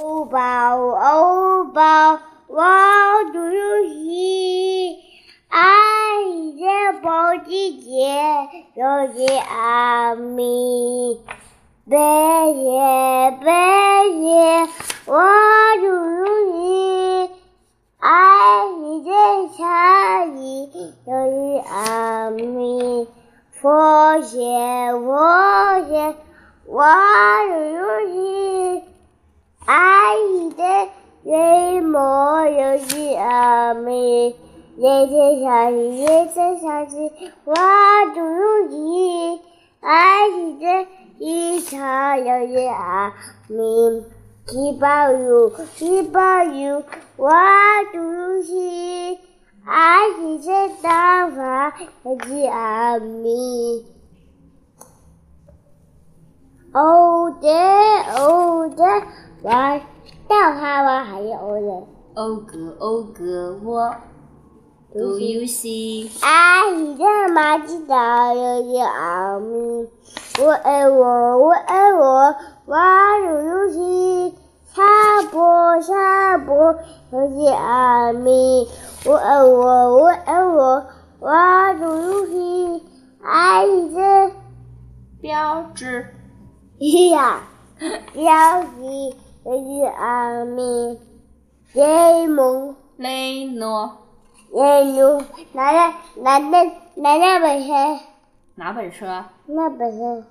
欧巴欧巴，我读游戏，爱的宝姐姐，有些阿弥。贝爷贝爷，我读游戏，爱你的差异，有些阿阿弥，夜天下起，夜天下起，我读游戏。爱你的一场有些阿弥，七宝有七宝有，我读游戏。爱你的大法有些阿弥。哦的哦的，我大花娃还有哦的。欧哥欧哥，我读游戏。爱你的马吉达有些阿弥，我爱我我爱我，我读游戏。下播下播有些阿弥，我爱我我爱我，我读游戏。爱你的。标志。呀，标志有些阿弥，雷蒙雷诺。雷诺，拿来拿那拿那本书，哪本书？啊？那本书。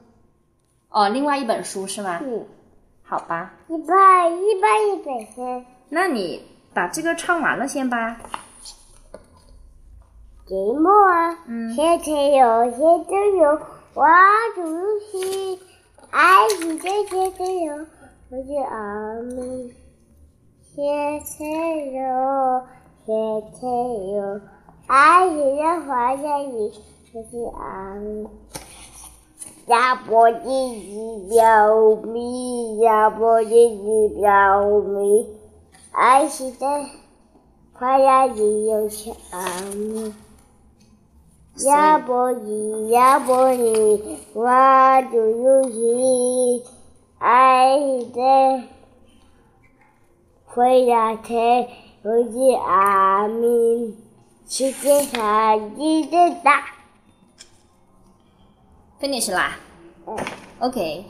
哦，另外一本书是吗？嗯。好吧。一百一百一本书。那你把这个唱完了先吧。节目啊，嗯。现在有，现在有，我读游戏。爱你的天天有，我是阿天天有，天天有，爱你的花在里，我是阿弥。呀波唧唧表咪，呀波唧唧表咪，爱你的花在里，有是阿弥。呀波尼呀波尼，我读游戏，爱的回答题，我是阿弥，世界上一的大。finish 啦。嗯。OK。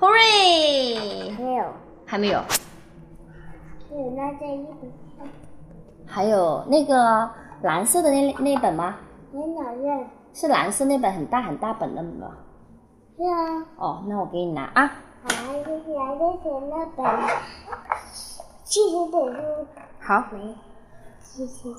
Hooray！没有。还没有。还有那在一本。还有那个。蓝色的那那本吗？没哪页？是蓝色那本很大很大本的吗？是啊。哦，那我给你拿啊。好，就是蓝色的那本，七十本书。好。没，谢谢。